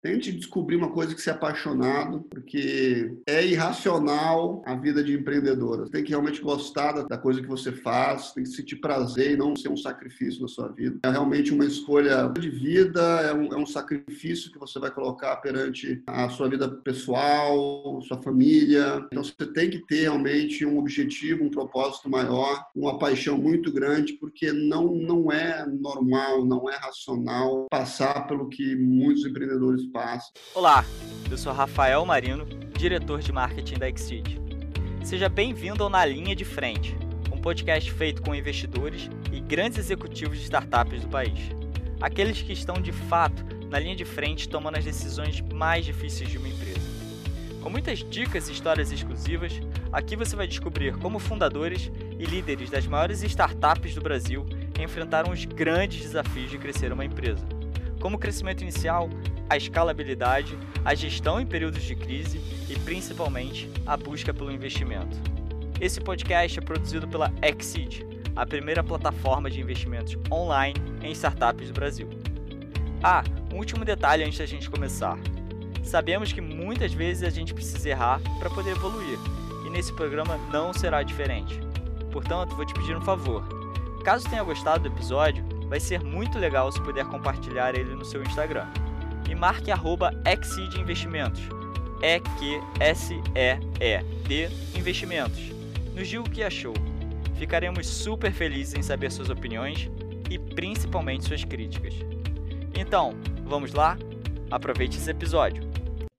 Tente descobrir uma coisa que você é apaixonado, porque é irracional a vida de empreendedora. Você tem que realmente gostar da coisa que você faz, tem que sentir prazer e não ser um sacrifício na sua vida. É realmente uma escolha de vida, é um, é um sacrifício que você vai colocar perante a sua vida pessoal, sua família. Então você tem que ter realmente um objetivo, um propósito maior, uma paixão muito grande, porque não, não é normal, não é racional passar pelo que muitos empreendedores espaço. Olá, eu sou Rafael Marino, diretor de marketing da Exceed. Seja bem-vindo ao Na Linha de Frente, um podcast feito com investidores e grandes executivos de startups do país. Aqueles que estão de fato na linha de frente tomando as decisões mais difíceis de uma empresa. Com muitas dicas e histórias exclusivas, aqui você vai descobrir como fundadores e líderes das maiores startups do Brasil enfrentaram os grandes desafios de crescer uma empresa como o crescimento inicial, a escalabilidade, a gestão em períodos de crise e principalmente a busca pelo investimento. Esse podcast é produzido pela Exceed, a primeira plataforma de investimentos online em startups do Brasil. Ah, um último detalhe antes da gente começar. Sabemos que muitas vezes a gente precisa errar para poder evoluir, e nesse programa não será diferente. Portanto, vou te pedir um favor. Caso tenha gostado do episódio, vai ser muito legal se puder compartilhar ele no seu Instagram. E marque arroba Exceed Investimentos. E-Q-S-E-E-D Investimentos. Nos diga o que achou. Ficaremos super felizes em saber suas opiniões e principalmente suas críticas. Então, vamos lá? Aproveite esse episódio.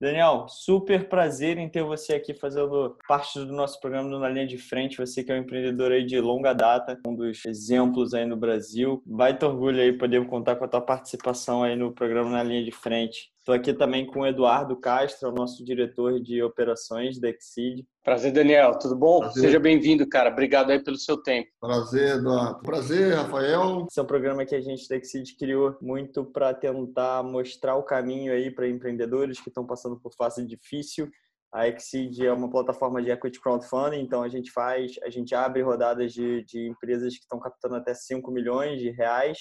Daniel, super prazer em ter você aqui fazendo parte do nosso programa Na Linha de Frente. Você que é um empreendedor aí de longa data, um dos exemplos aí no Brasil. Vai ter orgulho aí poder contar com a tua participação aí no programa Na Linha de Frente. Estou aqui também com o Eduardo Castro, nosso diretor de operações da Exceed. Prazer, Daniel. Tudo bom? Prazer. Seja bem-vindo, cara. Obrigado aí pelo seu tempo. Prazer, Eduardo. Prazer, Rafael. Esse é um programa que a gente da Exceed criou muito para tentar mostrar o caminho aí para empreendedores que estão passando por fase difícil. A Exceed é uma plataforma de equity crowdfunding, então a gente faz, a gente abre rodadas de, de empresas que estão captando até 5 milhões de reais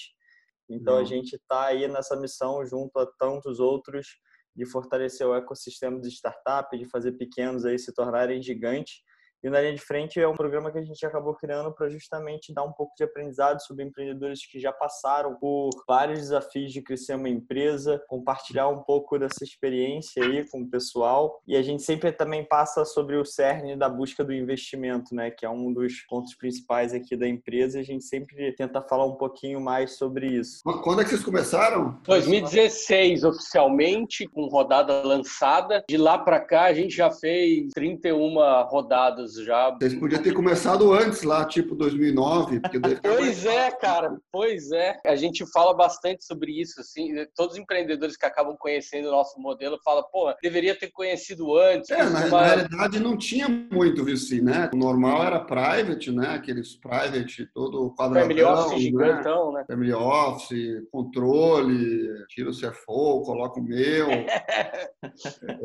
então a gente está aí nessa missão junto a tantos outros de fortalecer o ecossistema de startup, de fazer pequenos aí se tornarem gigantes e o Na Linha de Frente é um programa que a gente acabou criando para justamente dar um pouco de aprendizado sobre empreendedores que já passaram por vários desafios de crescer uma empresa, compartilhar um pouco dessa experiência aí com o pessoal. E a gente sempre também passa sobre o cerne da busca do investimento, né, que é um dos pontos principais aqui da empresa. E a gente sempre tenta falar um pouquinho mais sobre isso. Quando é que vocês começaram? 2016, oficialmente, com rodada lançada. De lá para cá, a gente já fez 31 rodadas anos já. Vocês podiam ter começado antes lá, tipo 2009. Porque pois é, cara, pois é. A gente fala bastante sobre isso, assim. Todos os empreendedores que acabam conhecendo o nosso modelo falam, pô, deveria ter conhecido antes. É, na, na, realidade não tinha muito VC, né? O normal era private, né? Aqueles private todo quadradão. Family office né? gigantão, né? Family office, controle, tira o CFO, coloca o meu.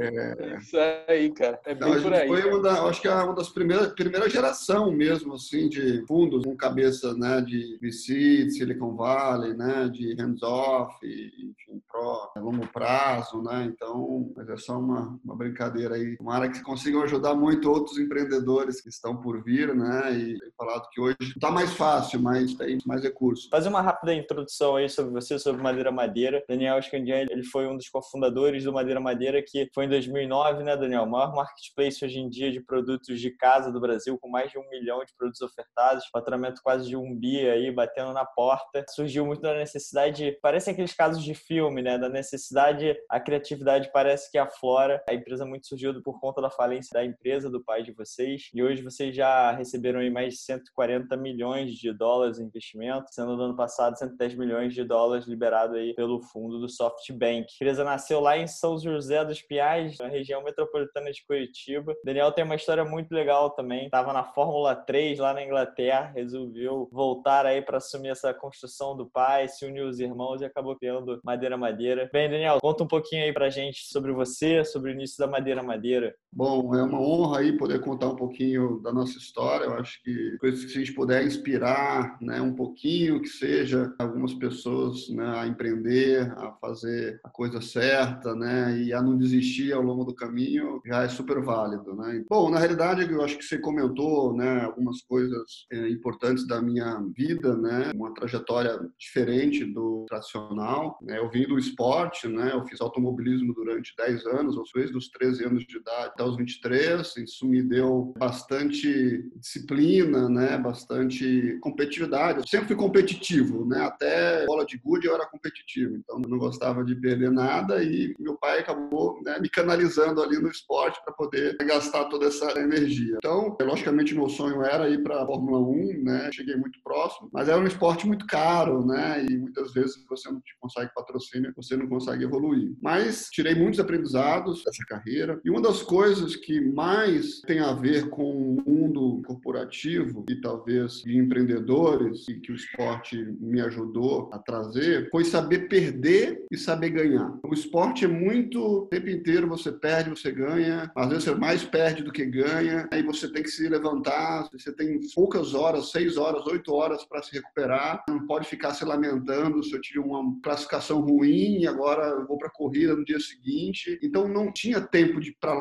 é... Isso aí, cara. É então, bem por aí. Foi uma da, acho que é uma das primeira, primeira geração mesmo, assim, de fundos com cabeça, né, de VC, de Silicon Valley, né, de hands-off, enfim, pro, longo prazo, né, então, mas é só uma, uma brincadeira aí. Tomara que consigam ajudar muito outros empreendedores que estão por vir, né, e tem falado que hoje está mais fácil, mas tem mais recursos. Fazer uma rápida introdução aí sobre você, sobre Madeira Madeira. Daniel Scandian, ele foi um dos cofundadores do Madeira Madeira, que foi em 2009, né, Daniel? O maior marketplace hoje em dia de produtos de casa do Brasil, com mais de um milhão de produtos ofertados, faturamento quase de um bi aí, batendo na porta. Surgiu muito da necessidade, parece aqueles casos de filme, né? Da necessidade, a criatividade parece que aflora. A empresa muito surgiu por conta da falência da empresa, do pai de vocês. E hoje vocês já receberam aí mais de 140 milhões de dólares em investimento, sendo no ano passado 110 milhões de dólares liberado aí pelo fundo do SoftBank. A empresa nasceu lá em São José dos Piais, na região metropolitana de Curitiba. Daniel tem uma história muito legal legal também. Estava na Fórmula 3 lá na Inglaterra, resolveu voltar aí para assumir essa construção do pai, se uniu os irmãos e acabou criando Madeira Madeira. Bem, Daniel, conta um pouquinho aí pra gente sobre você, sobre o início da Madeira Madeira. Bom, é uma honra aí poder contar um pouquinho da nossa história. Eu acho que coisas que a gente puder inspirar, né, um pouquinho que seja algumas pessoas, né, a empreender, a fazer a coisa certa, né, e a não desistir ao longo do caminho, já é super válido, né? Bom, na realidade, eu acho que você comentou, né, algumas coisas é, importantes da minha vida, né, uma trajetória diferente do tradicional. Né? Eu vim do esporte, né, eu fiz automobilismo durante 10 anos, ou seja, dos 13 anos de idade até os 23. Isso me deu bastante disciplina, né, bastante competitividade. Eu sempre fui competitivo, né, até bola de gude eu era competitivo, então eu não gostava de perder nada e meu pai acabou né, me canalizando ali no esporte para poder gastar toda essa energia. Então, logicamente, meu sonho era ir para a Fórmula 1, né, cheguei muito próximo, mas era um esporte muito caro, né, e muitas vezes você não consegue patrocínio, você não consegue evoluir. Mas tirei muitos aprendizados dessa carreira e uma das coisas que mais tem a ver com o mundo corporativo e talvez de empreendedores e que o esporte me ajudou a trazer foi saber perder e saber ganhar. O esporte é muito o tempo inteiro você perde, você ganha, às vezes você mais perde do que ganha, aí você tem que se levantar, você tem poucas horas, seis horas, oito horas para se recuperar, não pode ficar se lamentando se eu tive uma classificação ruim e agora vou para a corrida no dia seguinte. Então não tinha tempo para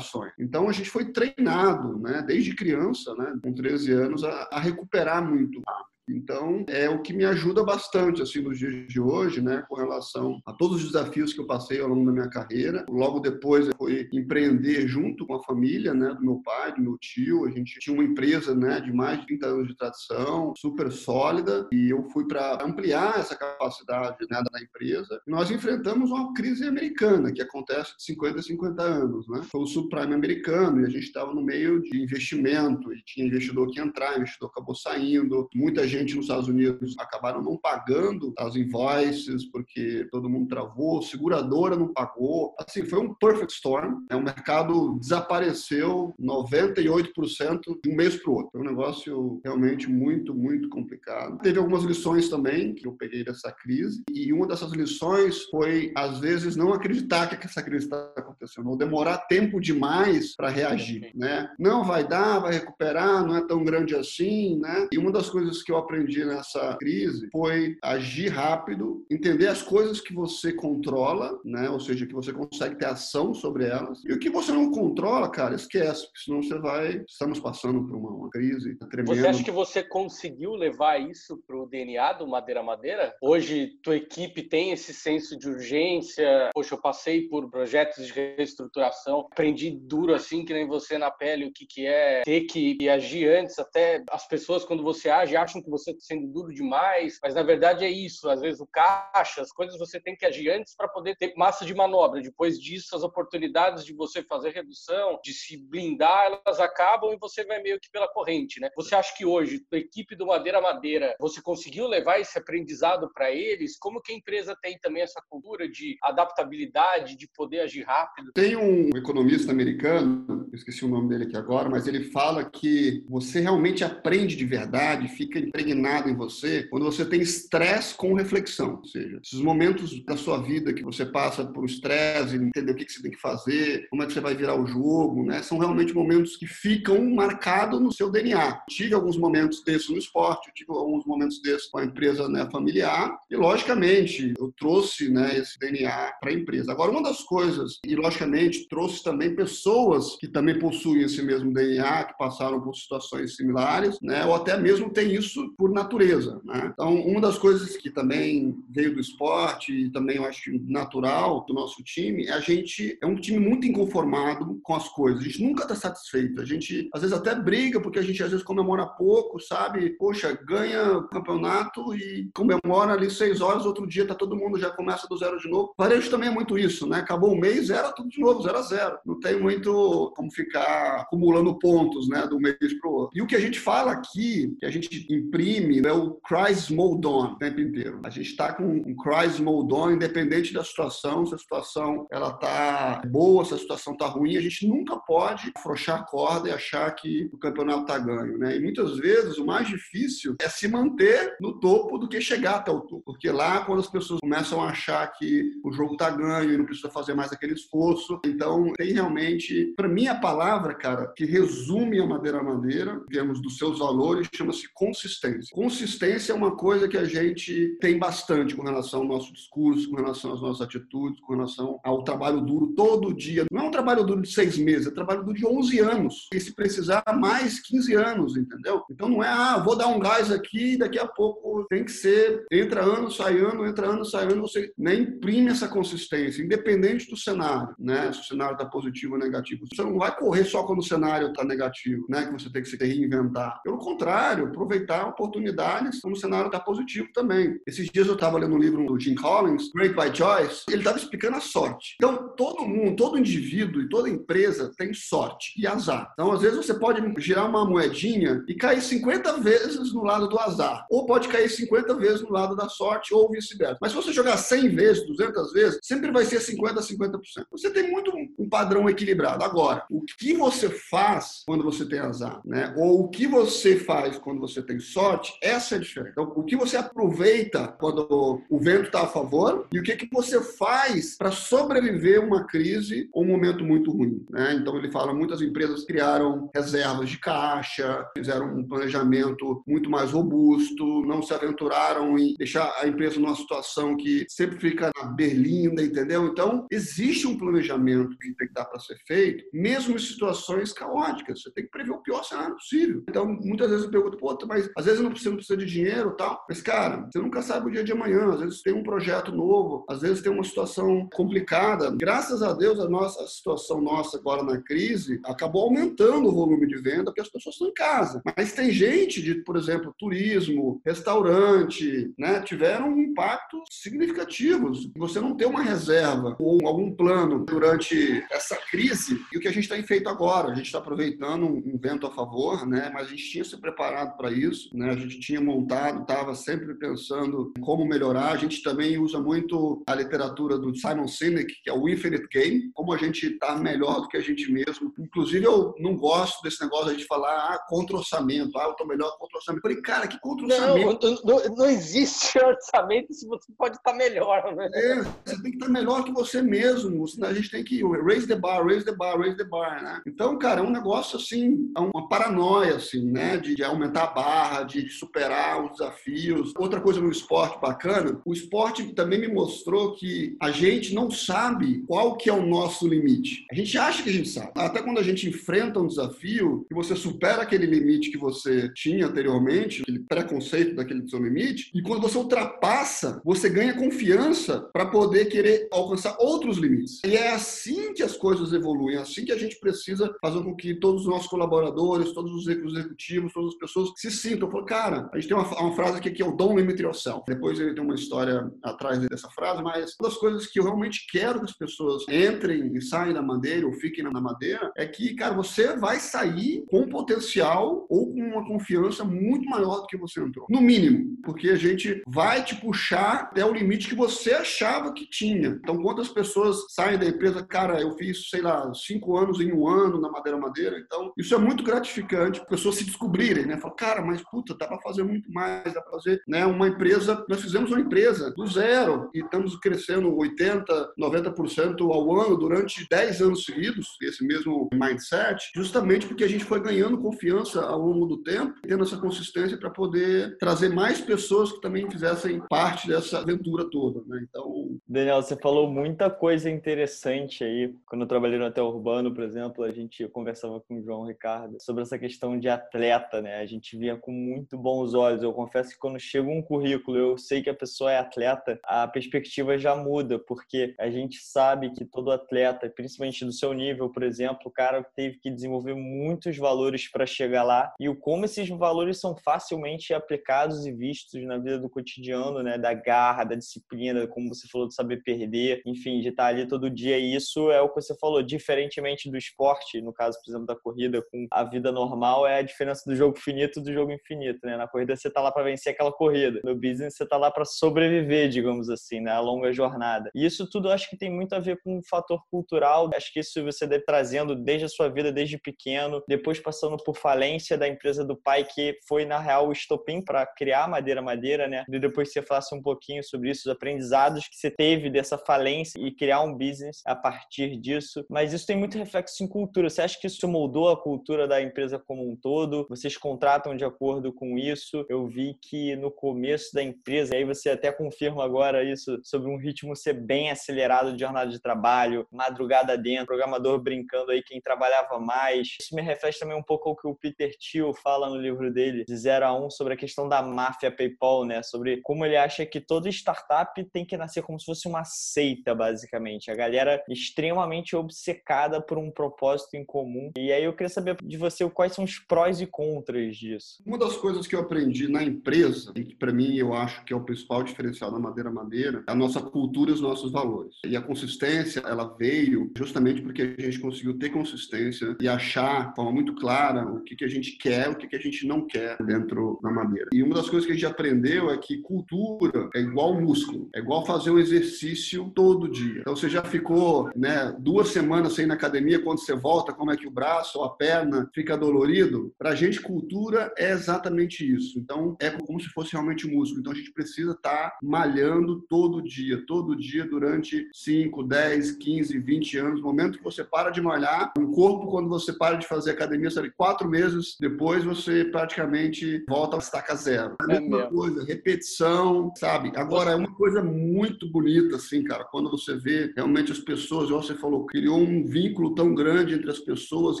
lamentações. Então a gente foi treinado, né, desde criança, né, com 13 anos, a, a recuperar muito rápido. Então, é o que me ajuda bastante, assim, nos dias de hoje, né, com relação a todos os desafios que eu passei ao longo da minha carreira. Logo depois, fui empreender junto com a família, né, do meu pai, do meu tio. A gente tinha uma empresa, né, de mais de 30 anos de tradição, super sólida, e eu fui para ampliar essa capacidade, né, da empresa. Nós enfrentamos uma crise americana, que acontece de 50 a 50 anos, né? Foi o subprime americano, e a gente estava no meio de investimento, e tinha investidor que entrar, investidor acabou saindo, muita gente gente nos Estados Unidos acabaram não pagando as invoices porque todo mundo travou, seguradora não pagou. Assim, foi um perfect storm. Né? O mercado desapareceu 98% de um mês para o outro. Foi um negócio realmente muito, muito complicado. Teve algumas lições também que eu peguei dessa crise e uma dessas lições foi, às vezes, não acreditar que essa crise está acontecendo ou demorar tempo demais para reagir, né? Não vai dar, vai recuperar, não é tão grande assim, né? E uma das coisas que eu aprendi nessa crise foi agir rápido, entender as coisas que você controla, né? Ou seja, que você consegue ter ação sobre elas. E o que você não controla, cara, esquece, porque senão você vai. Estamos passando por uma, uma crise tremenda. Você acha que você conseguiu levar isso para o DNA do Madeira Madeira? Hoje, tua equipe tem esse senso de urgência. Poxa, eu passei por projetos de reestruturação, aprendi duro assim, que nem você na pele, o que, que é ter que agir antes. Até as pessoas, quando você age, acham que você você sendo duro demais, mas na verdade é isso. Às vezes o caixa, as coisas você tem que agir antes para poder ter massa de manobra. Depois disso, as oportunidades de você fazer redução, de se blindar, elas acabam e você vai meio que pela corrente, né? Você acha que hoje, a equipe do Madeira Madeira, você conseguiu levar esse aprendizado para eles? Como que a empresa tem também essa cultura de adaptabilidade, de poder agir rápido? Tem um economista americano, esqueci o nome dele aqui agora, mas ele fala que você realmente aprende de verdade, fica impregnado em você quando você tem estresse com reflexão. Ou seja, esses momentos da sua vida que você passa por estresse, entender o que você tem que fazer, como é que você vai virar o jogo, né? São realmente momentos que ficam marcados no seu DNA. Tive alguns momentos desses no esporte, tive alguns momentos desses com a empresa né, familiar e, logicamente, eu trouxe né, esse DNA para a empresa. Agora, uma das coisas, e logicamente, trouxe também pessoas que também possuem esse mesmo DNA, que passaram por situações similares, né? Ou até mesmo tem isso por natureza. Né? Então, uma das coisas que também veio do esporte e também eu acho natural do nosso time é a gente é um time muito inconformado com as coisas. A gente nunca está satisfeito. A gente às vezes até briga porque a gente às vezes comemora pouco, sabe? Poxa, ganha campeonato e comemora ali seis horas, outro dia tá todo mundo já começa do zero de novo. Varejo também é muito isso, né? Acabou o mês, zero tudo de novo, zero a zero. Não tem muito como ficar acumulando pontos, né, do mês para o outro. E o que a gente fala aqui, que a gente imprime é o Christ Mode On o tempo inteiro. A gente está com um Christ Mode On, independente da situação, se a situação ela tá boa, se a situação tá ruim, a gente nunca pode afrouxar a corda e achar que o campeonato tá ganho, né? E muitas vezes o mais difícil é se manter no topo do que chegar até o topo, porque lá quando as pessoas começam a achar que o jogo tá ganho e não precisa fazer mais aquele esforço, então tem realmente, para mim a palavra, cara, que resume a madeira madeira, digamos dos seus valores, chama-se consistência. Consistência é uma coisa que a gente tem bastante com relação ao nosso discurso, com relação às nossas atitudes, com relação ao trabalho duro todo dia. Não é um trabalho duro de seis meses, é um trabalho duro de 11 anos. E se precisar, mais 15 anos, entendeu? Então não é, ah, vou dar um gás aqui e daqui a pouco tem que ser, entra ano, sai ano, entra ano, sai ano, você nem imprime essa consistência, independente do cenário, né? Se o cenário está positivo ou negativo. Você não vai correr só quando o cenário está negativo, né? Que você tem que se reinventar. Pelo contrário, aproveitar oportunidades quando o cenário está positivo também. Esses dias eu estava lendo um livro do Jim Collins, Great by Choice, ele estava explicando a sorte. Então, todo mundo, todo indivíduo e toda empresa tem sorte e azar. Então, às vezes você pode girar uma moedinha e cair 50 vezes no lado do azar, ou pode cair 50 vezes no lado da sorte ou vice-versa. Mas se você jogar 100 vezes, 200 vezes, sempre vai ser 50 a 50%. Você tem muito um padrão equilibrado. Agora, o que você faz quando você tem azar, né? Ou o que você faz quando você tem sorte, essa é a diferença. Então, o que você aproveita quando o vento está a favor e o que, que você faz para sobreviver uma crise ou um momento muito ruim, né? Então, ele fala, muitas empresas criaram reservas de caixa, fizeram um planejamento muito mais robusto, não se aventuraram em deixar a empresa numa situação que sempre fica na berlinda, entendeu? Então, existe um planejamento que tem que dar para ser feito, mesmo em situações caóticas. Você tem que prever o pior cenário possível. Então, muitas vezes eu pergunto, pô, mas às vezes não precisa, não precisa de dinheiro tal. Mas, cara, você nunca sabe o dia de amanhã. Às vezes tem um projeto novo, às vezes tem uma situação complicada. Graças a Deus, a nossa a situação nossa agora na crise acabou aumentando o volume de venda porque as pessoas estão em casa. Mas tem gente de, por exemplo, turismo, restaurante, né, tiveram impactos significativos. Você não ter uma reserva ou algum plano durante essa crise. E o que a gente tem feito agora, a gente está aproveitando um vento a favor, né, mas a gente tinha se preparado para isso, né, a gente tinha montado, estava sempre pensando em como melhorar. A gente também usa muito a literatura do Simon Sinek, que é o Infinite Game, como a gente está melhor do que a gente mesmo. Inclusive, eu não gosto desse negócio de a gente falar ah, contra orçamento, ah, eu estou melhor contra orçamento. Eu falei, cara, que contra orçamento? Não, não, não existe orçamento se você pode estar melhor. Né? É, você tem que estar melhor que você mesmo. A gente tem que raise the bar, raise the bar, raise the bar, né? Então, cara, é um negócio assim, é uma paranoia, assim, né? De, de aumentar a barra, de superar os desafios. Outra coisa no esporte bacana, o esporte também me mostrou que a gente não sabe qual que é o nosso limite. A gente acha que a gente sabe. Até quando a gente enfrenta um desafio, que você supera aquele limite que você tinha anteriormente, aquele preconceito daquele seu limite, e quando você ultrapassa, você ganha confiança para poder querer alcançar outros limites. E é assim que as coisas evoluem, é assim que a gente precisa fazer com que todos os nossos colaboradores, todos os executivos, todas as pessoas se sintam. Falo, cara, a gente tem uma, uma frase aqui que é o don't limit yourself. Depois ele tem uma história atrás dessa frase, mas uma das coisas que eu realmente quero que as pessoas entrem e saiam da madeira ou fiquem na madeira é que, cara, você vai sair com potencial ou com uma confiança muito maior do que você entrou. No mínimo, porque a gente vai te puxar até o limite que você achava que tinha. Então, quantas pessoas saem da empresa, cara, eu fiz, sei lá, cinco anos em um ano na Madeira Madeira. Então, isso é muito gratificante, pessoas se descobrirem, né? Falar, cara, mas puta, dá para fazer muito mais, dá para fazer, né? Uma empresa, nós fizemos uma empresa do zero e estamos crescendo 80, 90% ao ano durante 10 anos seguidos, esse mesmo mindset, justamente porque a gente foi ganhando confiança ao longo do tempo, tendo essa consistência para poder trazer mais pessoas que também fizessem parte dessa aventura toda, né? Então, Daniel, você falou muita coisa interessante aí. Quando eu trabalhei no Hotel Urbano, por exemplo, a gente conversava com o João Ricardo sobre essa questão de atleta, né? A gente via com muito bons olhos. Eu confesso que quando chega um currículo, eu sei que a pessoa é atleta, a perspectiva já muda, porque a gente sabe que todo atleta, principalmente do seu nível, por exemplo, o cara teve que desenvolver muitos valores para chegar lá e o como esses valores são facilmente aplicados e vistos na vida do cotidiano, né? Da garra, da disciplina, como você falou, de saber perder, enfim, de estar ali todo dia. E isso é o que você falou, diferentemente do esporte, no caso, por exemplo, da corrida com a vida normal, é a diferença do jogo finito do jogo infinito, né? Na corrida você tá lá para vencer aquela corrida, no business você tá lá para sobreviver, digamos assim, né? A longa jornada. E isso tudo acho que tem muito a ver com o fator cultural, acho que isso você deve trazendo desde a sua vida, desde pequeno, depois passando por falência da empresa do pai, que foi, na real, o estopim para criar Madeira Madeira, né? E depois você falasse um pouquinho sobre isso, os aprendizados que você teve dessa falência e criar um business a partir disso. Mas isso tem muito reflexo em cultura. Você acha que isso moldou a cultura da empresa como um todo? Vocês contratam de acordo com isso? Eu vi que no começo da empresa, aí você até confirma agora isso, sobre um ritmo ser bem acelerado de jornada de trabalho, madrugada dentro, programador brincando aí quem trabalhava mais. Isso me reflete também um pouco ao que o Peter Thiel fala no livro dele, de 0 a 1, um, sobre a questão da máfia PayPal, né? Sobre como ele acha que toda startup tem que nascer como se fosse uma seita, basicamente. A galera extremamente obcecada por um propósito em comum. E aí eu queria saber de você quais são os prós e contras disso. Uma das coisas que eu aprendi na empresa, e que para mim eu acho que é o principal diferencial da Madeira Madeira, é a nossa cultura e os nossos valores. E a consistência, ela veio justamente porque a gente conseguiu ter consistência e achar de forma muito clara o que, que a gente quer, o que, que a gente não quer dentro da Madeira. E uma das coisas que a gente aprendeu é que cultura é igual músculo, é igual fazer um exercício todo dia. Então você já ficou né, duas semanas sem ir na academia, quando você volta, como é que o braço ou a perna fica dolorido? Para a gente, cultura é exatamente isso. Então é como se fosse realmente músculo. Então a gente precisa estar tá malhando todo dia, todo dia durante 5, 10, 15, 20 anos. No momento que você para de malhar, um corpo, quando você para de fazer academia, sabe, quatro meses depois você praticamente volta a estaca zero. A é mesma coisa, repetição, sabe? Agora, é uma coisa muito bonita, assim, cara, quando você vê realmente as pessoas, igual você falou, criou um vínculo tão grande entre as pessoas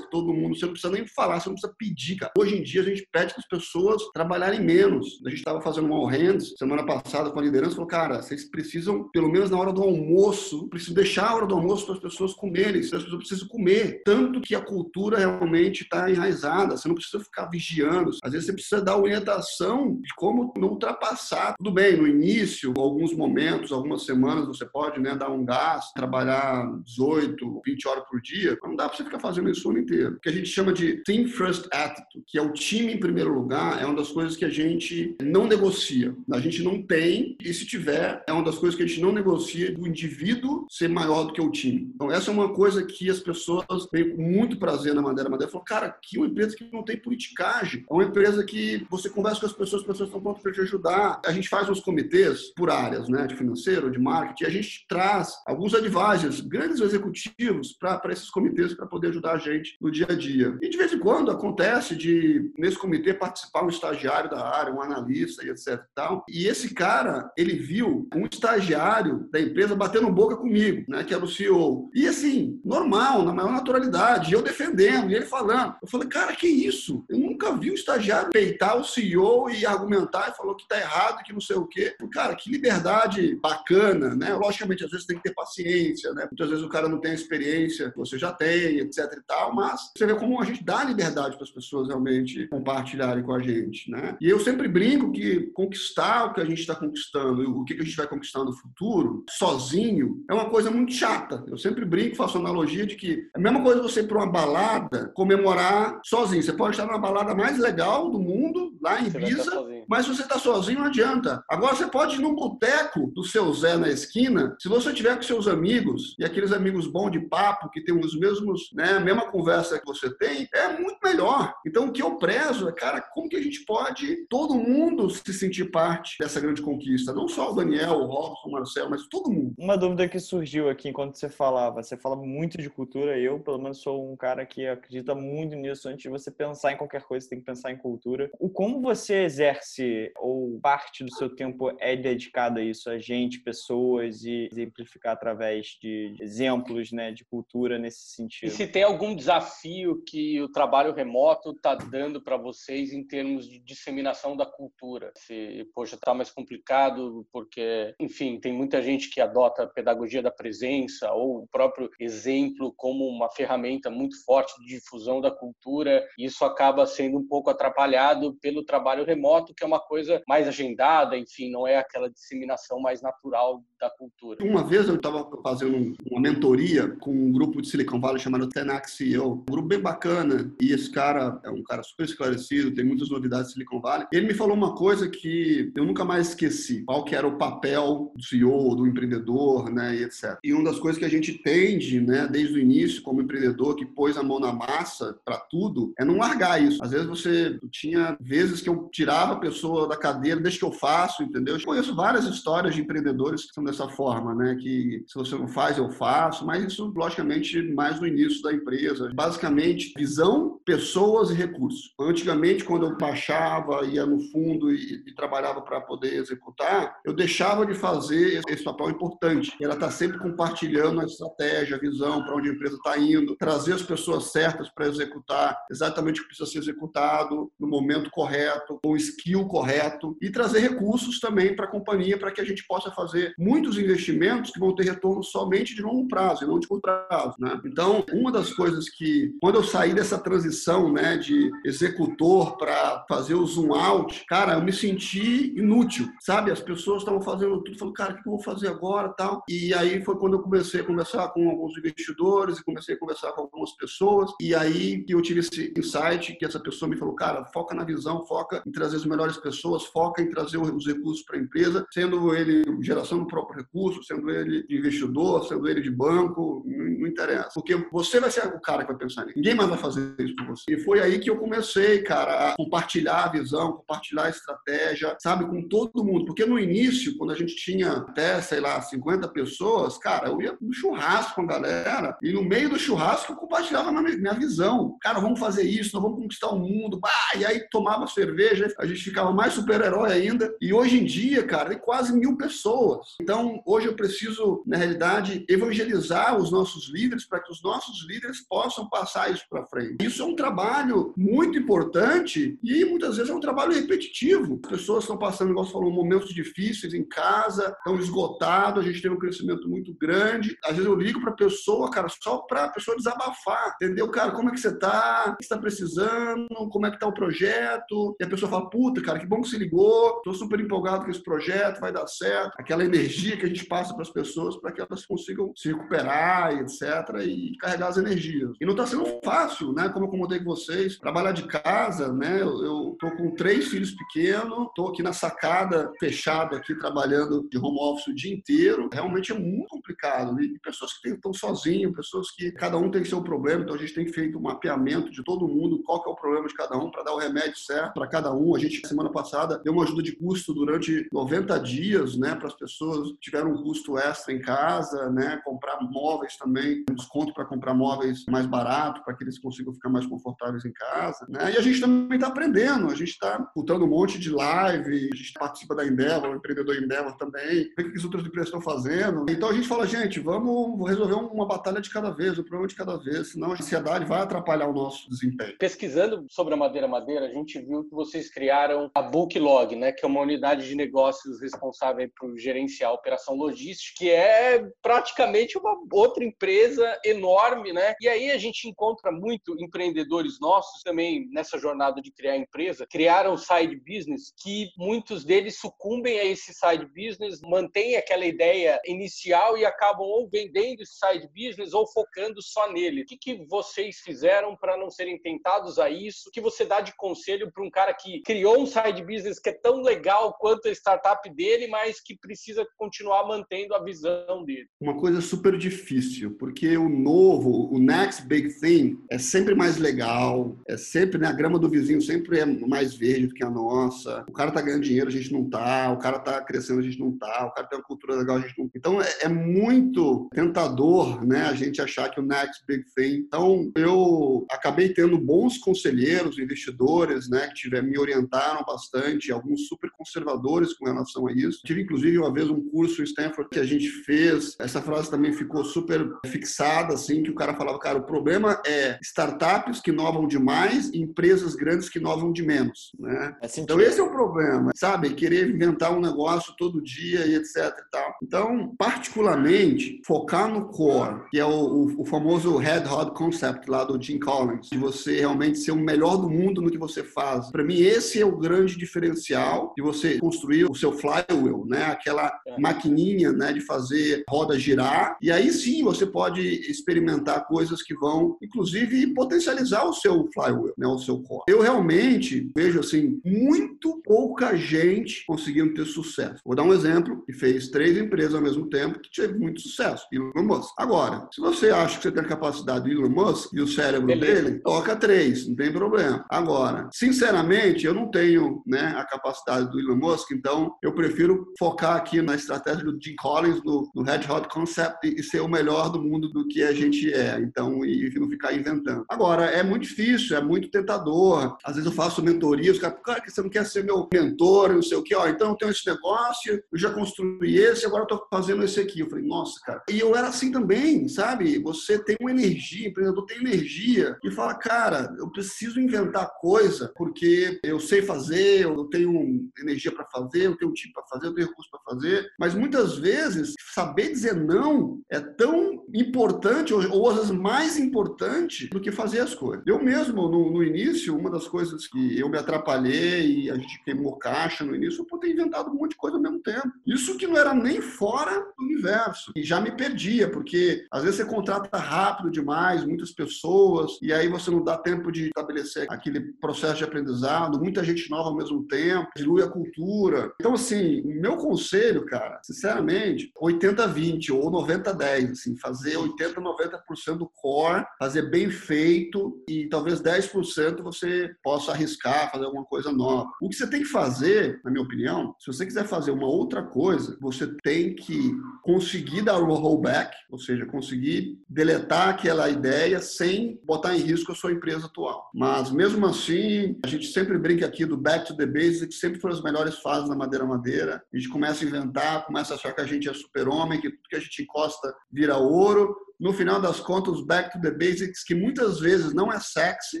que todo mundo, você não precisa nem falar, você não precisa pedir, cara. Hoje em dia a gente pede que as pessoas trabalharem menos. A gente estava fazendo um all hands semana passada com a liderança, falou, cara, vocês precisam, pelo menos na hora do almoço, precisam deixar a hora do almoço para as pessoas comerem, as pessoas precisam comer. Tanto que a cultura realmente está enraizada, você não precisa ficar vigiando. Às vezes você precisa dar orientação de como não ultrapassar. Tudo bem, no início, alguns momentos, algumas semanas, você pode né, dar um gás, trabalhar 18, 20 horas por dia, não dá para você ficar fazendo isso o ano inteiro. O que a gente chama de Team First Attitude, que é o time em primeiro lugar, é uma das coisas que a gente não negocia. A gente não tem, e se tiver, é uma das coisas que a gente não negocia do indivíduo ser maior do que o time. Então, essa é uma coisa que as pessoas têm muito prazer na Madeira Madeira. Falou, cara, que uma empresa que não tem politicagem. É uma empresa que você conversa com as pessoas, as pessoas estão prontas para te ajudar. A gente faz uns comitês por áreas, né, de financeiro, de marketing, a gente traz alguns advisors, grandes executivos, para esses comitês para poder ajudar a gente no dia a dia. E de vez em quando acontece de, nesse comitê, participar um estagiário da área, um analista e etc. E, tal. e esse cara, ele viu um estagiário da empresa batendo boca comigo, né, que era o CEO. E assim, normal, na maior naturalidade, eu defendendo, e ele falando. Eu falei, cara, que isso? Eu nunca vi um estagiário peitar o CEO e argumentar e falou que tá errado, que não sei o quê. Cara, que liberdade bacana, né? Logicamente, às vezes tem que ter paciência, né? Muitas vezes o cara não tem a experiência que você já tem, etc e tal, mas você vê como a gente dá liberdade para as pessoas realmente compartilharem com a gente, né? E eu sempre brinco que conquistar o que a gente está conquistando, o que a gente vai conquistar no futuro, sozinho, é uma coisa muito chata. Eu sempre brinco, faço analogia de que é a mesma coisa você ir para uma balada comemorar sozinho. Você pode estar na balada mais legal do mundo, lá em Ibiza, mas se você está sozinho, não adianta. Agora você pode ir num boteco do seu Zé na esquina, se você tiver com seus amigos, e aqueles amigos bons de papo, que tem os mesmos, né, a mesma conversa que você tem, é muito melhor. Então o que eu prezo é, cara, como que a gente pode, todo mundo se sentir parte dessa grande conquista? Não só o Daniel, o Robson, o Marcelo, mas todo mundo. Uma dúvida que surgiu aqui enquanto você falava, você fala muito de cultura, eu, pelo menos, sou um cara que acredita muito nisso. Antes de você pensar em qualquer coisa, você tem que pensar em cultura. O como você exerce ou parte do seu tempo é dedicado a isso, a gente, pessoas e exemplificar através de exemplos, né, de cultura nesse sentido. E se tem algum desafio que o trabalho remoto está dando para vocês em termos de disseminação da cultura? Se, poxa, está mais complicado porque, enfim, tem muita gente que adota a pedagogia da presença ou o próprio exemplo como uma ferramenta muito forte de difusão da cultura. E isso acaba sendo um pouco atrapalhado pelo trabalho remoto, que é uma coisa mais agendada, enfim, não é aquela disseminação mais natural da cultura. Uma vez eu estava fazendo uma mentoria com um grupo de Silicon Valley chamado Tenax CEO, um grupo bem bacana, e esse cara é um cara super esclarecido, tem muitas novidades de Silicon Valley. Ele me falou uma coisa que eu nunca mais esqueci, qual que era o papel do CEO, do empreendedor, né, e etc. E uma das coisas que a gente tende, né, desde o início como empreendedor que pôs a mão na massa para tudo, é não largar isso. Às vezes você tinha vezes que eu tirava a pessoa da cadeira, deixa que eu faço, entendeu? Eu conheço várias histórias de empreendedores que são dessa forma, né, que se você não faz, eu faço, mas isso logicamente mais no início da empresa. Basicamente, visão, pessoas e recursos. Antigamente, quando eu baixava, ia no fundo e, e trabalhava para poder executar, eu deixava de fazer esse papel importante. Ela está sempre compartilhando a estratégia, a visão, para onde a empresa está indo, trazer as pessoas certas para executar exatamente o que precisa ser executado no momento correto, com o skill correto e trazer recursos também para a companhia para que a gente possa fazer muitos investimentos que vão ter retorno somente de longo prazo e não de curto prazo. Né? Então, uma das coisas que, quando eu saí dessa transição né, de executor para fazer o zoom out, cara, eu me senti inútil, sabe? As pessoas estavam fazendo tudo, falando, cara, o que eu vou fazer agora tal? E aí foi quando eu comecei a conversar com alguns investidores e comecei a conversar com algumas pessoas. E aí que eu tive esse insight que essa pessoa me falou, cara, foca na visão, foca em trazer as melhores pessoas, foca em trazer os recursos para a empresa, sendo ele geração do próprio recurso, sendo ele de investidor, sendo ele de banco, não, interessa. Porque você vai ser o cara que vai pensar nisso. Ninguém mais vai fazer isso por você. E foi aí que eu comecei, cara, a compartilhar a visão, compartilhar a estratégia, sabe, com todo mundo. Porque no início, quando a gente tinha até, sei lá, 50 pessoas, cara, eu ia no churrasco com a galera e no meio do churrasco eu compartilhava minha, visão. Cara, vamos fazer isso, nós vamos conquistar o mundo. Bah, e aí tomava cerveja, a gente ficava mais super-herói ainda. E hoje em dia, cara, tem quase mil pessoas. Então, hoje eu preciso, na realidade, evangelizar os nossos líderes para que os nossos líderes possam passar isso para frente. Isso é um trabalho muito importante e muitas vezes é um trabalho repetitivo. As pessoas estão passando, igual você falou, momentos difíceis em casa, estão esgotados, a gente tem um crescimento muito grande. Às vezes eu ligo para a pessoa, cara, só para a pessoa desabafar, entendeu? Cara, como é que você está? O que você está precisando? Como é que está o projeto? E a pessoa fala, puta, cara, que bom que você ligou, estou super empolgado com esse projeto, vai dar certo. Aquela energia que a gente passa para as pessoas para que elas consigam se recuperar, etc., e carregar as energias. E não está sendo fácil, né? Como eu comentei com vocês, trabalhar de casa, né? Eu estou com três filhos pequenos, estou aqui na sacada, fechado aqui, trabalhando de home office o dia inteiro. Realmente é muito complicado. E pessoas que estão sozinhas, pessoas que cada um tem seu problema, então a gente tem feito um mapeamento de todo mundo, qual que é o problema de cada um, para dar o remédio certo para cada um. A gente, semana passada, deu uma ajuda de custo durante 90 dias, né, para as pessoas que tiveram um custo extra em casa, né, comprar móveis também, um desconto para comprar móveis mais barato, para que eles consigam ficar mais confortáveis em casa, né? E a gente também está aprendendo, a gente está botando um monte de live, a gente participa da Endeavor, o empreendedor Endeavor também, o que as outras empresas estão fazendo. Então a gente fala, gente, vamos resolver uma batalha de cada vez, um problema de cada vez, senão a ansiedade vai atrapalhar o nosso desempenho. Pesquisando sobre a Madeira Madeira, a gente viu que vocês criaram a Booklog, né, que é uma unidade de negócios responsável por gerenciar a operação logística, que é praticamente uma outra empresa enorme, né? E aí a gente encontra muito empreendedores nossos também nessa jornada de criar empresa, criaram side business que muitos deles sucumbem a esse side business, mantêm aquela ideia inicial e acabam ou vendendo esse side business ou focando só nele. O que, que vocês fizeram para não serem tentados a isso? O que você dá de conselho para um cara que criou um side business que é tão legal quanto a startup dele, mas que precisa continuar mantendo a visão dele? Uma coisa super difícil, porque o novo, o next big thing é sempre mais legal, é sempre, né, a grama do vizinho sempre é mais verde do que a nossa. O cara tá ganhando dinheiro, a gente não tá, o cara tá crescendo, a gente não tá, o cara tem uma cultura legal, a gente não. Então é, é muito tentador, né, a gente achar que o next big thing. Então eu acabei tendo bons conselheiros, investidores, né, que tiver, me orientaram bastante, alguns super conservadores com relação a isso. Tive inclusive uma vez um curso em Stanford que a gente fez, essa frase também ficou super fixada assim, que o cara falava, cara, o problema é startups que inovam demais e empresas grandes que inovam de menos, né? Então esse é o problema, sabe? Querer inventar um negócio todo dia e etc e tal. Então, particularmente focar no core, que é o, o, o famoso Red Hot Concept lá do Jim Collins, de você realmente ser o melhor do mundo no que você faz. Para mim, esse é o grande diferencial de você construir o seu flywheel, né? Aquela é. maquininha, né? De fazer roda girar. E aí sim você pode experimentar coisas que vão, inclusive, potencializar o seu flywheel, né? O seu core. Eu realmente vejo assim muito pouca gente conseguindo ter sucesso. Vou dar um exemplo que fez três empresas ao mesmo tempo que teve muito sucesso. Elon Musk. Agora, se você acha que você tem a capacidade do Elon Musk e o cérebro Beleza. dele, toca três, não tem problema. Agora, sinceramente, eu não tenho né, a capacidade do Elon Musk, então eu prefiro focar aqui na estratégia do Jim Collins, no, no Red Hot Concept e ser o melhor do mundo do que a gente é. Então, e não ficar inventando. Agora, é muito difícil, é muito tentador. Às vezes eu faço mentoria, os caras, cara, você não quer ser meu mentor, não sei o quê, ó, então eu tenho esse negócio, eu já construí esse, agora eu tô fazendo esse aqui. Eu falei, nossa, cara. E eu era assim também, sabe? Você tem uma energia, empreendedor tem energia, e fala, cara, eu preciso inventar coisa, porque eu sei fazer, eu tenho energia para fazer, eu tenho time para fazer, eu tenho recurso para fazer, mas muitas vezes saber dizer não é tão importante, ou, ou às vezes mais importante, do que fazer as coisas. Eu mesmo, no, no início, uma das coisas que eu me atrapalhei e a gente queimou caixa no início, por ter inventado um monte de coisa ao mesmo tempo. Isso que não era nem fora do universo. E já me perdia, porque às vezes você contrata rápido demais, muitas pessoas, e aí você não dá tempo de estabelecer aquele processo de aprendizado, muita gente nova ao mesmo tempo, dilui a cultura. Então, assim, o meu conselho, cara, sinceramente, 80-20 ou 90-10, assim, fazer 80, 90% do core, fazer bem feito e talvez 10% você possa arriscar, fazer alguma coisa nova. O que você tem que fazer, na minha opinião, se você quiser fazer uma outra coisa, você tem que conseguir dar o rollback, ou seja, conseguir deletar aquela ideia sem botar em risco a sua empresa atual. Mas mesmo assim, a gente sempre brinca aqui do back to the basics, sempre foram as melhores fases na madeira madeira. A gente começa a inventar, começa a achar que a gente é super-homem, que tudo que a gente encosta vira ouro no final das contas, back to the basics, que muitas vezes não é sexy,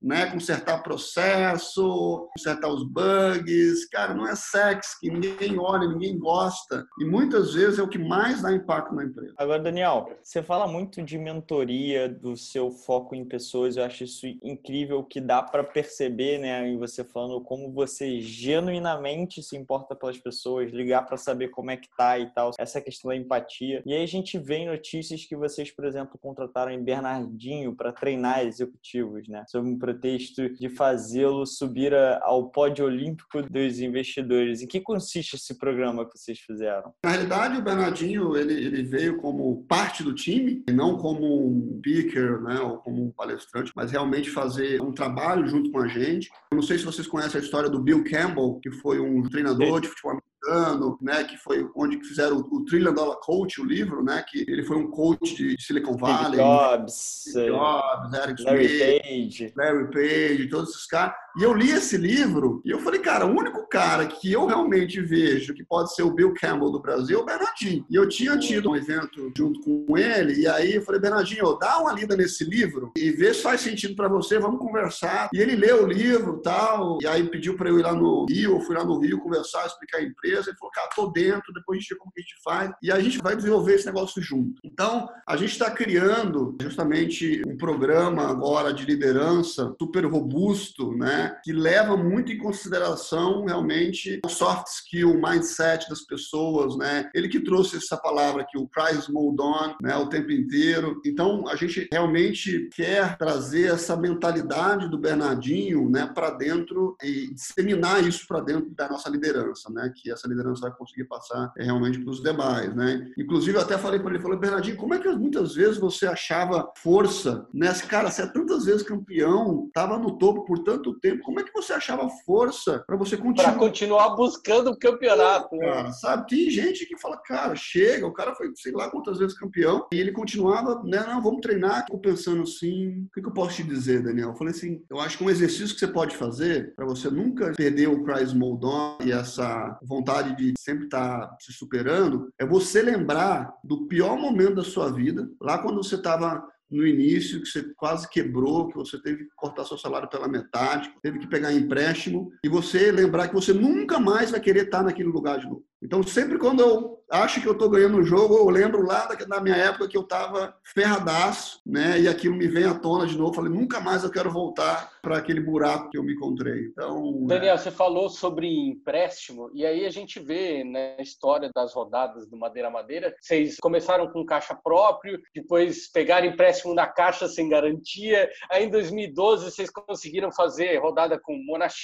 né? Consertar processo, consertar os bugs, cara, não é sexy, que ninguém olha, ninguém gosta. E muitas vezes é o que mais dá impacto na empresa. Agora, Daniel, você fala muito de mentoria, do seu foco em pessoas, eu acho isso incrível que dá para perceber, né? Em você falando como você genuinamente se importa pelas pessoas, ligar para saber como é que tá e tal, essa questão da empatia. E aí a gente vê notícias que vocês, por exemplo, contrataram em Bernardinho para treinar executivos, né? Sob um pretexto de fazê-lo subir ao pódio olímpico dos investidores. Em que consiste esse programa que vocês fizeram? Na realidade, o Bernardinho ele, ele veio como parte do time, não como um speaker, né, ou como um palestrante, mas realmente fazer um trabalho junto com a gente. Eu não sei se vocês conhecem a história do Bill Campbell, que foi um treinador de futebol americano, né, que foi onde fizeram o, o Trillion Dollar Coach, o livro, né, que ele foi um coach de Silicon Valley. Steve Jobs, Steve Jobs Eric Larry Smith, Page. Larry Page, todos esses caras. E eu li esse livro e eu falei, cara, o único cara que eu realmente vejo que pode ser o Bill Campbell do Brasil é o Bernardinho. E eu tinha tido um evento junto com ele, e aí eu falei, Bernardinho, dá uma lida nesse livro e vê se faz sentido para você, vamos conversar. E ele leu o livro tal, e aí pediu para eu ir lá no Rio, eu fui lá no Rio conversar, explicar a empresa. Ele falou, cara, tô dentro, depois a gente vê como que a gente faz. E a gente vai desenvolver esse negócio junto. Então, a gente está criando justamente um programa agora de liderança super robusto, né? Que leva muito em consideração realmente o soft skill, o mindset das pessoas, né? Ele que trouxe essa palavra aqui, o crisis mode on, né? O tempo inteiro. Então, a gente realmente quer trazer essa mentalidade do Bernardinho, né? Para dentro e disseminar isso para dentro da nossa liderança, né? Que essa liderança vai conseguir passar é, realmente para os demais, né? Inclusive, eu até falei para ele, falei, Bernardinho, como é que muitas vezes você achava força nessa cara? Você é tantas vezes campeão, estava no topo por tanto tempo, como é que você achava força para você continuar? Para continuar buscando o campeonato. É, cara, sabe? Tem gente que fala, cara, chega, o cara foi sei lá quantas vezes campeão e ele continuava, né? Não, vamos treinar. Fico pensando assim, o que, que eu posso te dizer, Daniel? Eu falei assim, eu acho que um exercício que você pode fazer para você nunca perder o Cries Moldon e essa vontade de sempre estar tá se superando é você lembrar do pior momento da sua vida, lá quando você estava no início, que você quase quebrou, que você teve que cortar seu salário pela metade, teve que pegar empréstimo, e você lembrar que você nunca mais vai querer estar naquele lugar de novo. Então, sempre quando eu acho que eu estou ganhando o jogo, eu lembro lá da, minha época que eu estava ferradaço, né? E aquilo me vem à tona de novo. Falei, nunca mais eu quero voltar para aquele buraco que eu me encontrei. Então, Daniel, é... você falou sobre empréstimo, e aí a gente vê na né, história das rodadas do Madeira Madeira, vocês começaram com caixa próprio, depois pegaram empréstimo na caixa sem garantia. Aí em 2012 vocês conseguiram fazer rodada com Monax,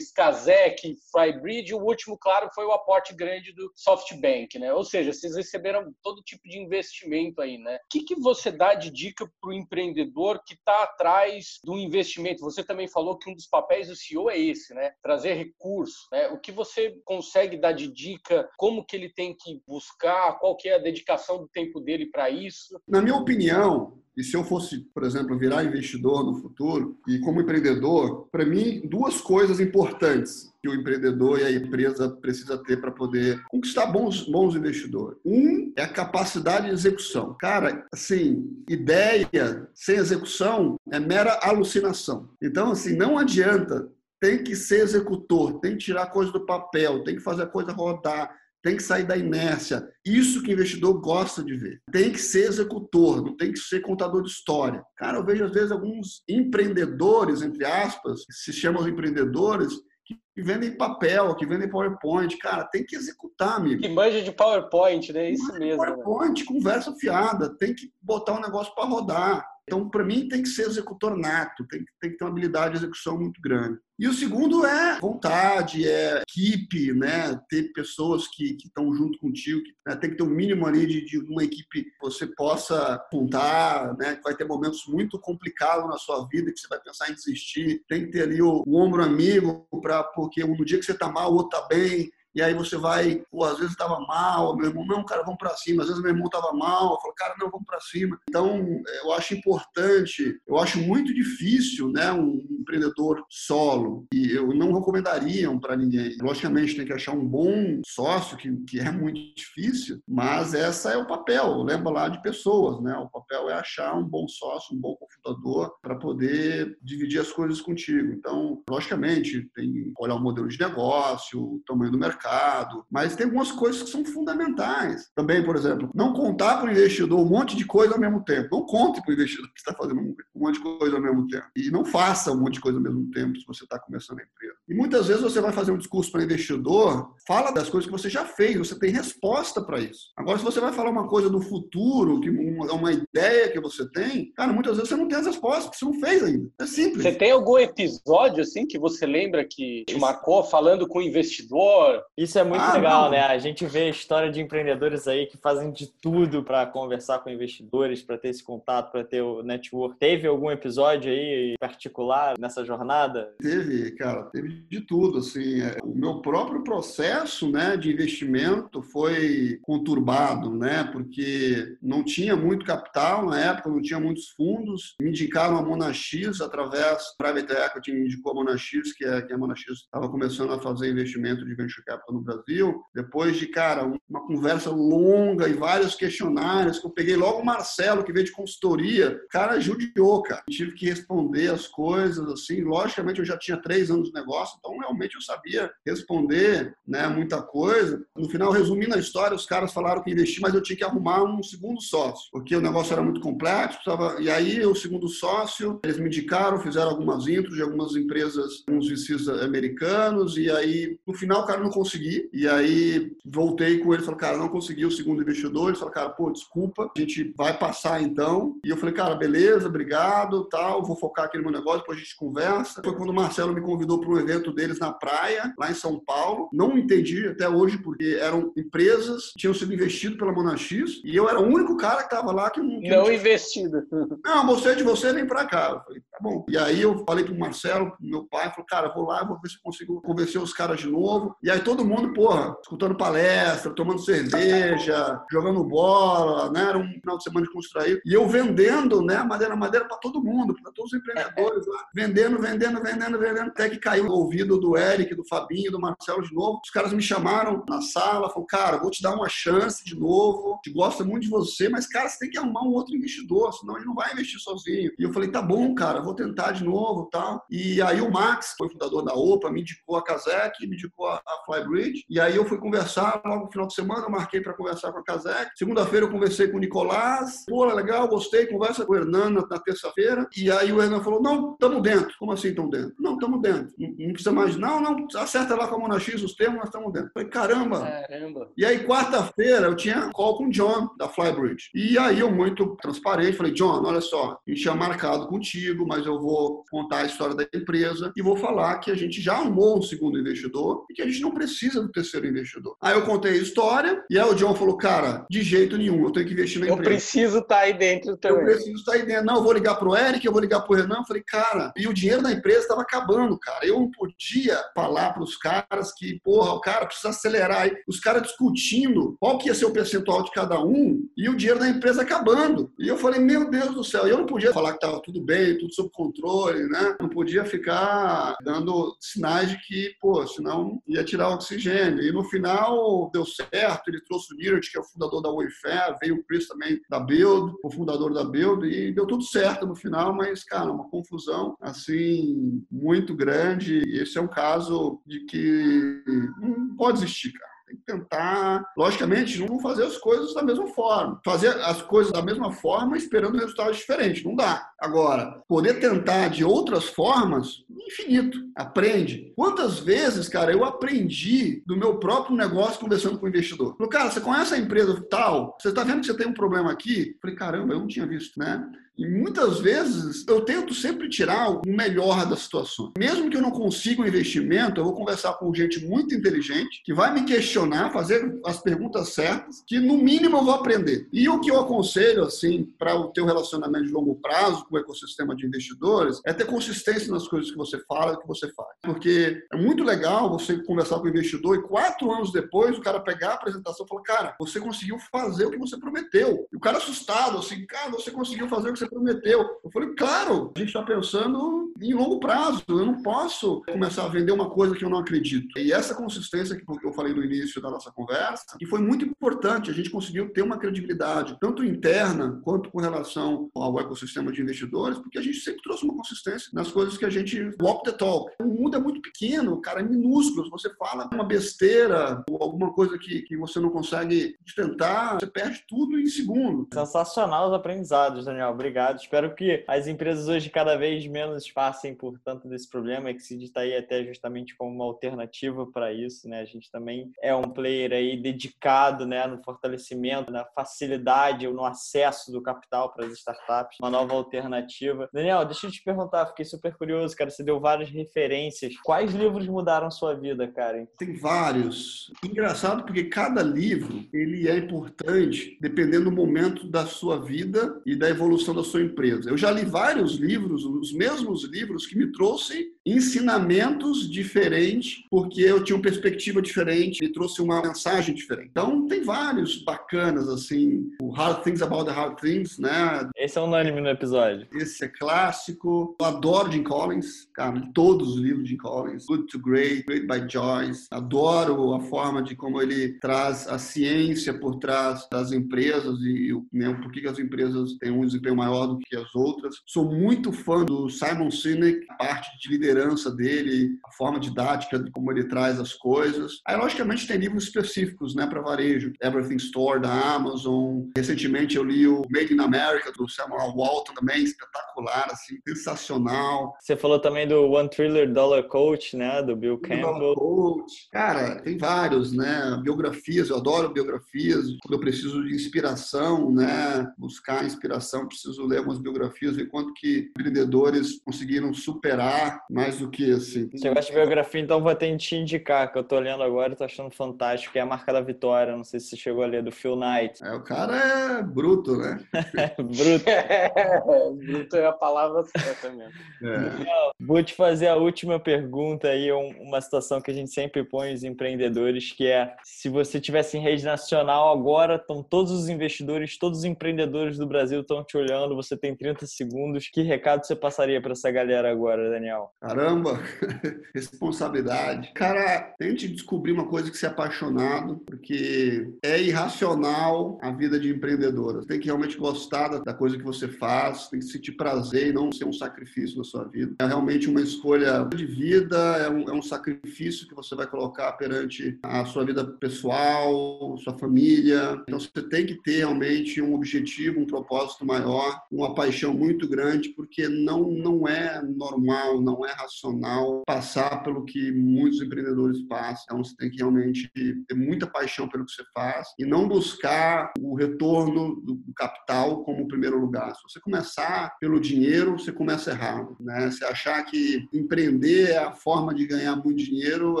Kazek, Flybridge. O último, claro, foi o aporte grande do SoftBank, né? Ou seja, vocês receberam todo tipo de investimento aí, né? O que, que você dá de dica para o empreendedor que está atrás do investimento? Você também falou que um dos papéis do CEO é esse, né? Trazer recurso, né? O que você consegue dar de dica? Como que ele tem que buscar? Qual que é a dedicação do tempo dele para isso? Na minha opinião, e se eu fosse, por exemplo, virar investidor no futuro, e como empreendedor, para mim, duas coisas importantes que o empreendedor e a empresa precisa ter para poder conquistar bons, bons investidores. Um é a capacidade de execução. Cara, assim, ideia sem execução é mera alucinação. Então, assim, não adianta tem que ser executor, tem que tirar coisa do papel, tem que fazer a coisa rodar, tem que sair da inércia. Isso que o investidor gosta de ver. Tem que ser executor, não tem que ser contador de história. Cara, eu vejo às vezes alguns empreendedores, entre aspas, que se chamam empreendedores, que vendem papel, que vendem PowerPoint. Cara, tem que executar, amigo. Que manja de PowerPoint, né? Isso mesmo. Né? PowerPoint, né? conversa fiada. Tem que botar o um negócio para rodar. Então, para mim, tem que ser executor nato, tem, tem, que ter uma habilidade de execução muito grande. E o segundo é vontade, é equipe, né? ter pessoas que estão junto contigo, que, né? tem que ter um mínimo ali de, de, uma equipe que você possa contar, né? vai ter momentos muito complicados na sua vida, que você vai pensar em desistir, tem que ter ali o, o ombro amigo, pra, porque no dia que você está mal, o outro está bem, e aí você vai, pô, às vezes estava mal, meu irmão, não, cara, vamos para cima. Às vezes meu irmão estava mal, eu falo, cara, não, vamos para cima. Então, eu acho importante, eu acho muito difícil, né, um empreendedor solo. E eu não recomendaria para ninguém. Logicamente, tem que achar um bom sócio, que, que é muito difícil, mas essa é o papel, lembra lá de pessoas, né? O papel é achar um bom sócio, um bom cofundador para poder dividir as coisas contigo. Então, logicamente, tem que olhar o modelo de negócio, o tamanho do mercado, mercado, mas tem algumas coisas que são fundamentais. Também, por exemplo, não contar para o investidor um monte de coisa ao mesmo tempo. Não conte para o investidor que está fazendo um monte de coisa ao mesmo tempo. E não faça um monte de coisa ao mesmo tempo se você está começando a empresa. E muitas vezes você vai fazer um discurso para investidor, fala das coisas que você já fez, você tem resposta para isso. Agora, se você vai falar uma coisa do futuro, que uma, uma ideia que você tem, cara, muitas vezes você não tem as respostas, porque você não fez ainda. É simples. Você tem algum episódio assim que você lembra que te marcou falando com o investidor? Isso é muito ah, legal, não. né? A gente vê a história de empreendedores aí que fazem de tudo para conversar com investidores, para ter esse contato, para ter o network. Teve algum episódio aí particular nessa jornada? Teve, cara, teve de tudo. Assim, é, o meu próprio processo, né, de investimento foi conturbado, né? Porque não tinha muito capital na época, não tinha muitos fundos. Me indicaram a Monax através do Private Equity, me indicou a Monax, que é que a Monax estava começando a fazer investimento de venture capital no Brasil, depois de, cara, uma conversa longa e vários questionários, que eu peguei logo o Marcelo, que veio de consultoria, cara, judiou, cara. Tive que responder as coisas, assim, logicamente eu já tinha três anos de negócio, então realmente eu sabia responder, né, muita coisa. No final, resumindo a história, os caras falaram que investir, mas eu tinha que arrumar um segundo sócio, porque o negócio era muito complexo, precisava... e aí o segundo sócio, eles me indicaram, fizeram algumas intros de algumas empresas, uns VCs americanos, e aí no final o cara não conseguir. E aí voltei com ele, falei, cara, não consegui o segundo investidor. Ele falou, cara, pô, desculpa, a gente vai passar então. E eu falei, cara, beleza, obrigado, tal, vou focar aqui no meu negócio, depois a gente conversa. Foi quando o Marcelo me convidou para um evento deles na praia, lá em São Paulo. Não entendi até hoje, porque eram empresas que tinham sido investidas pela Monax e eu era o único cara que estava lá que não. Que não, não investido. Não, você de você, vem para cá. Eu falei, tá bom. E aí eu falei pro Marcelo, pro meu pai, falou, cara, vou lá, vou ver se consigo convencer os caras de novo. E aí todo mundo, porra, escutando palestra, tomando cerveja, jogando bola, né? Era um final de semana descontraído. E eu vendendo, né, madeira madeira para todo mundo, para todos os empreendedores lá. Vendendo, vendendo, vendendo, vendendo. Até que caiu ouvido do Eric, do Fabinho, do Marcelo de novo. Os caras me chamaram na sala, falaram, cara, vou te dar uma chance de novo. Gente gosta muito de você, mas, cara, você tem que arrumar um outro investidor, senão ele não vai investir sozinho. E eu falei, tá bom, cara, vou tentar de novo tal. E aí o Max, foi fundador da OPA, me indicou a Kazek, me indicou a, Flybridge. E aí eu fui conversar logo no final de semana, eu marquei para conversar com a Kazek. Segunda-feira eu conversei com o Nicolás. Pô, legal, gostei, conversa com o Hernan na, na terça-feira. E aí o Hernan falou: não, estamos dentro. Como assim estamos dentro? Não, estamos dentro. Não, não, precisa mais. Não, não, acerta lá com a mão na X os termos, nós estamos dentro. falei, caramba. Caramba. E aí, quarta-feira, eu tinha call com o John, da Flybridge. E aí eu, muito transparente, falei, John, olha só, a gente tinha marcado contigo, mas eu vou contar a história da empresa e vou falar que a gente já arrumou um segundo investidor e que a gente não precisa do terceiro investidor. Aí eu contei a história e aí o John falou, cara, de jeito nenhum, eu tenho que investir na eu empresa. Eu preciso estar tá aí dentro também. Eu preciso estar tá aí dentro. Não, eu vou ligar pro Eric, eu vou ligar pro Renan. Eu falei, cara, e o dinheiro da empresa estava acabando, cara. Eu não podia falar para os caras que, porra, o cara precisa acelerar aí. Os caras discutindo qual que ia ser o percentual de cada um e o dinheiro da empresa acabando. E eu falei, meu Deus do céu, eu não podia falar que estava tudo bem, tudo sob controle, né? Não podia ficar dando sinais de que, pô, senão ia tirar o oxigênio. E no final deu certo, ele trouxe o Niraj, que é o fundador da Wayfair, veio o Chris também da Build, o fundador da Build, e deu tudo certo no final, mas, cara, uma confusão, assim, muito grande. Esse é um caso de que não pode existir, cara. Tem que tentar, logicamente, não fazer as coisas da mesma forma. Fazer as coisas da mesma forma esperando resultados diferentes. Não dá. Agora, poder tentar de outras formas, infinito. Aprende. Quantas vezes, cara, eu aprendi do meu próprio negócio conversando com o investidor? Falei, cara, você conhece a empresa tal? Você está vendo que você tem um problema aqui? Falei, caramba, eu não tinha visto, né? E muitas vezes eu tento sempre tirar o melhor da situação. Mesmo que eu não consiga um investimento, eu vou conversar com gente muito inteligente que vai me questionar, fazer as perguntas certas, que no mínimo eu vou aprender. E o que eu aconselho assim para o teu relacionamento de longo prazo com o ecossistema de investidores é ter consistência nas coisas que você fala e que você faz. Porque é muito legal você conversar com o investidor e quatro anos depois o cara pegar a apresentação e falar, cara, você conseguiu fazer o que você prometeu. E o cara assustado, assim, cara, você conseguiu fazer o que você prometeu. Eu falei, claro, a gente está pensando em longo prazo. Eu não posso começar a vender uma coisa que eu não acredito. E essa consistência que eu falei no início da nossa conversa, que foi muito importante, a gente conseguiu ter uma credibilidade, tanto interna quanto com relação ao ecossistema de investidores, porque a gente sempre trouxe uma consistência nas coisas que a gente walk the talk. O mundo é muito pequeno, cara, é minúsculo. Se você fala uma besteira ou alguma coisa que, que você não consegue tentar, você perde tudo em segundos. Sensacional os aprendizados, Daniel. Obrigado Espero que as empresas hoje cada vez menos passem por tanto desse problema. Exceed está aí até justamente como uma alternativa para isso, né? A gente também é um player aí dedicado, né, no fortalecimento, na facilidade, no acesso do capital para as startups, uma nova alternativa. Daniel, deixa eu te perguntar, fiquei super curioso, cara. Você deu várias referências. Quais livros mudaram sua vida, cara? Tem vários. Engraçado porque cada livro ele é importante dependendo do momento da sua vida e da evolução da sua empresa. Eu já li vários livros, os mesmos livros que me trouxem ensinamentos diferentes, porque eu tinha uma perspectiva diferente, me trouxe uma mensagem diferente. Então, tem vários bacanas, assim, o Hard Things About the Hard Things, né? Esse é unânime no episódio. Esse é clássico. Eu adoro Jim Collins, cara, todos os livros de Jim Collins. Good to Great, Great by Joyce. Adoro a forma de como ele traz a ciência por trás das empresas e né, por que as empresas têm um desempenho maior do que as outras. Sou muito fã do Simon Sinek, a parte de liderança dele, a forma didática de como ele traz as coisas. Aí, logicamente, tem livros específicos, né, para varejo. Everything Store da Amazon. Recentemente eu li o Made in America do Samuel Walton, também espetacular, assim, sensacional. Você falou também do One Trillion Dollar Coach, né, do Bill Campbell. Coach. Cara, tem vários, né? Biografias, eu adoro biografias. Quando eu preciso de inspiração, né, buscar inspiração, preciso ler algumas biografias, ver quanto que empreendedores conseguiram superar mais do que assim. Você gosta de biografia, então vou ter que te indicar, que eu tô lendo agora e tô achando fantástico, que é a marca da vitória. Não sei se você chegou a ler, do Phil Knight. É, o cara é bruto, né? bruto. É, bruto é a palavra certa mesmo. É. Vou te fazer a última pergunta aí, uma situação que a gente sempre põe os empreendedores, que é se você tivesse em rede nacional agora, estão todos os investidores, todos os empreendedores do Brasil estão te olhando, você tem 30 segundos. Que recado você passaria para essa galera agora, Daniel? Caramba, responsabilidade. Cara, tente descobrir uma coisa que você é apaixonado, porque é irracional a vida de empreendedora. Você tem que realmente gostar da coisa que você faz, tem que sentir prazer e não ser um sacrifício na sua vida. É realmente uma escolha de vida, é um, é um sacrifício que você vai colocar perante a sua vida pessoal, sua família. Então você tem que ter realmente um objetivo, um propósito maior, uma paixão muito grande, porque não, não é normal, não é racional passar pelo que muitos empreendedores passam. Então você tem que realmente ter muita paixão pelo que você faz e não buscar o retorno do capital como primeiro lugar. Se você começar pelo dinheiro, você começa errado. Né? Se achar que empreender é a forma de ganhar muito dinheiro,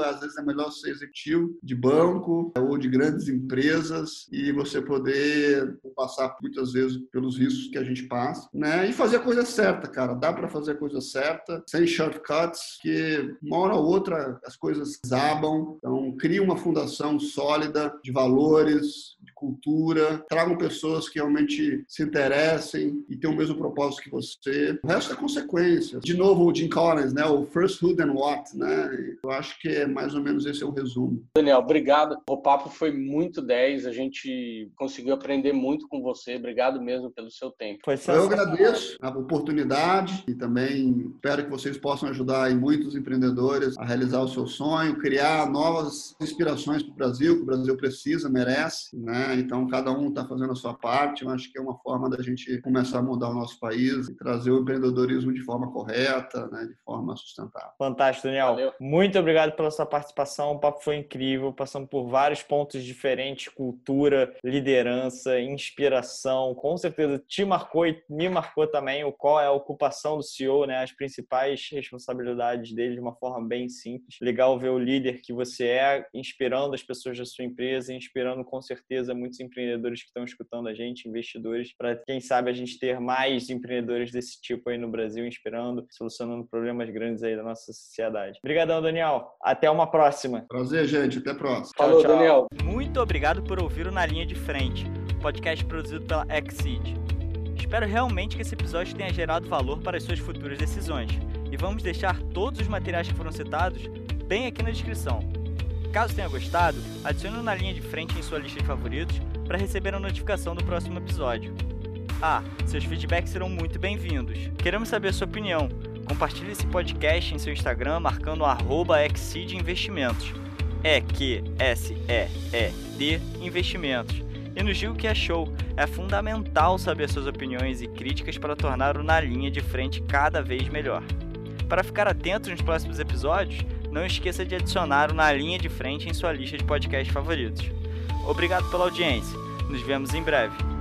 às vezes é melhor ser executivo de banco ou de grandes empresas e você poder passar muitas vezes pelos riscos que a gente passa, né? E fazer a coisa certa, cara. Dá para fazer a coisa certa, sem shortcuts, que uma hora ou outra as coisas zabam. Então, cria uma fundação sólida de valores, cultura, tragam pessoas que realmente se interessem e tenham o mesmo propósito que você. O resto é consequência. De novo, o Jim Collins, né? O first who then what, né? Eu acho que é mais ou menos esse é o resumo. Daniel, obrigado. O papo foi muito 10. A gente conseguiu aprender muito com você. Obrigado mesmo pelo seu tempo. Foi Eu agradeço a oportunidade e também espero que vocês possam ajudar muitos empreendedores a realizar o seu sonho, criar novas inspirações para o Brasil, que o Brasil precisa, merece, né? Então cada um está fazendo a sua parte. Eu acho que é uma forma da gente começar a mudar o nosso país e trazer o empreendedorismo de forma correta, né? De forma sustentável. Fantástico, Daniel. Valeu. Muito obrigado pela sua participação. O papo foi incrível. Passamos por vários pontos diferentes: cultura, liderança, inspiração. Com certeza te marcou e me marcou também o qual é a ocupação do CEO, né? As principais responsabilidades dele de uma forma bem simples. Legal ver o líder que você é, inspirando as pessoas da sua empresa, inspirando com certeza muitos empreendedores que estão escutando a gente, investidores, para quem sabe a gente ter mais empreendedores desse tipo aí no Brasil, inspirando, solucionando problemas grandes aí da nossa sociedade. Obrigadão, Daniel. Até uma próxima. Prazer, gente. Até a próxima. Falou, tchau, tchau. Daniel. Muito obrigado por ouvir o Na Linha de Frente, podcast produzido pela Exceed. Espero realmente que esse episódio tenha gerado valor para as suas futuras decisões. E vamos deixar todos os materiais que foram citados bem aqui na descrição. Caso tenha gostado, adicione na linha de frente em sua lista de favoritos para receber a notificação do próximo episódio. Ah, seus feedbacks serão muito bem-vindos. Queremos saber a sua opinião. Compartilhe esse podcast em seu Instagram marcando arroba Investimentos. É que S E E D Investimentos. E nos diga o que achou. É fundamental saber suas opiniões e críticas para tornar o Na Linha de Frente cada vez melhor. Para ficar atento nos próximos episódios, não esqueça de adicionar o Na Linha de Frente em sua lista de podcasts favoritos. Obrigado pela audiência. Nos vemos em breve.